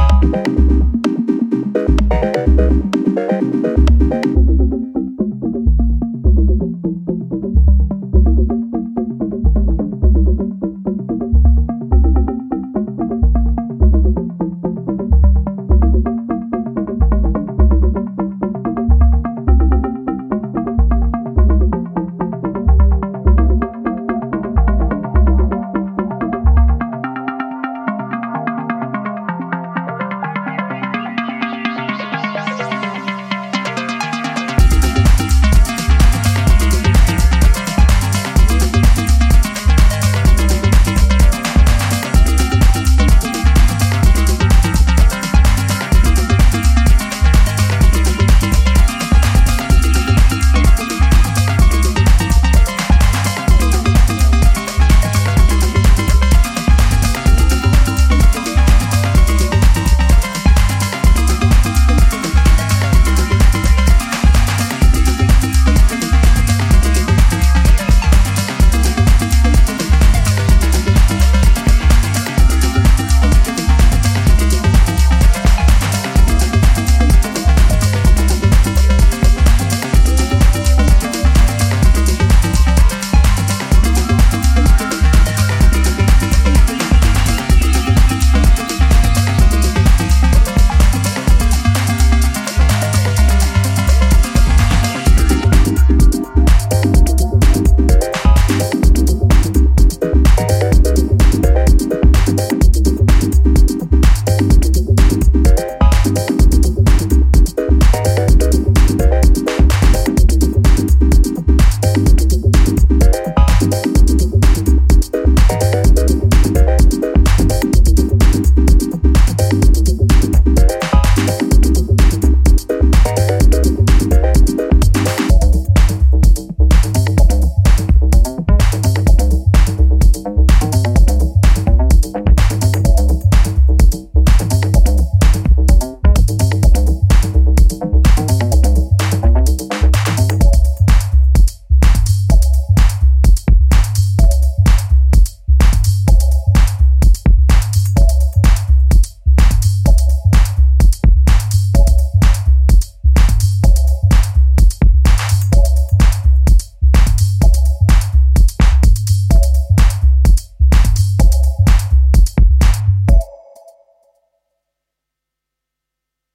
you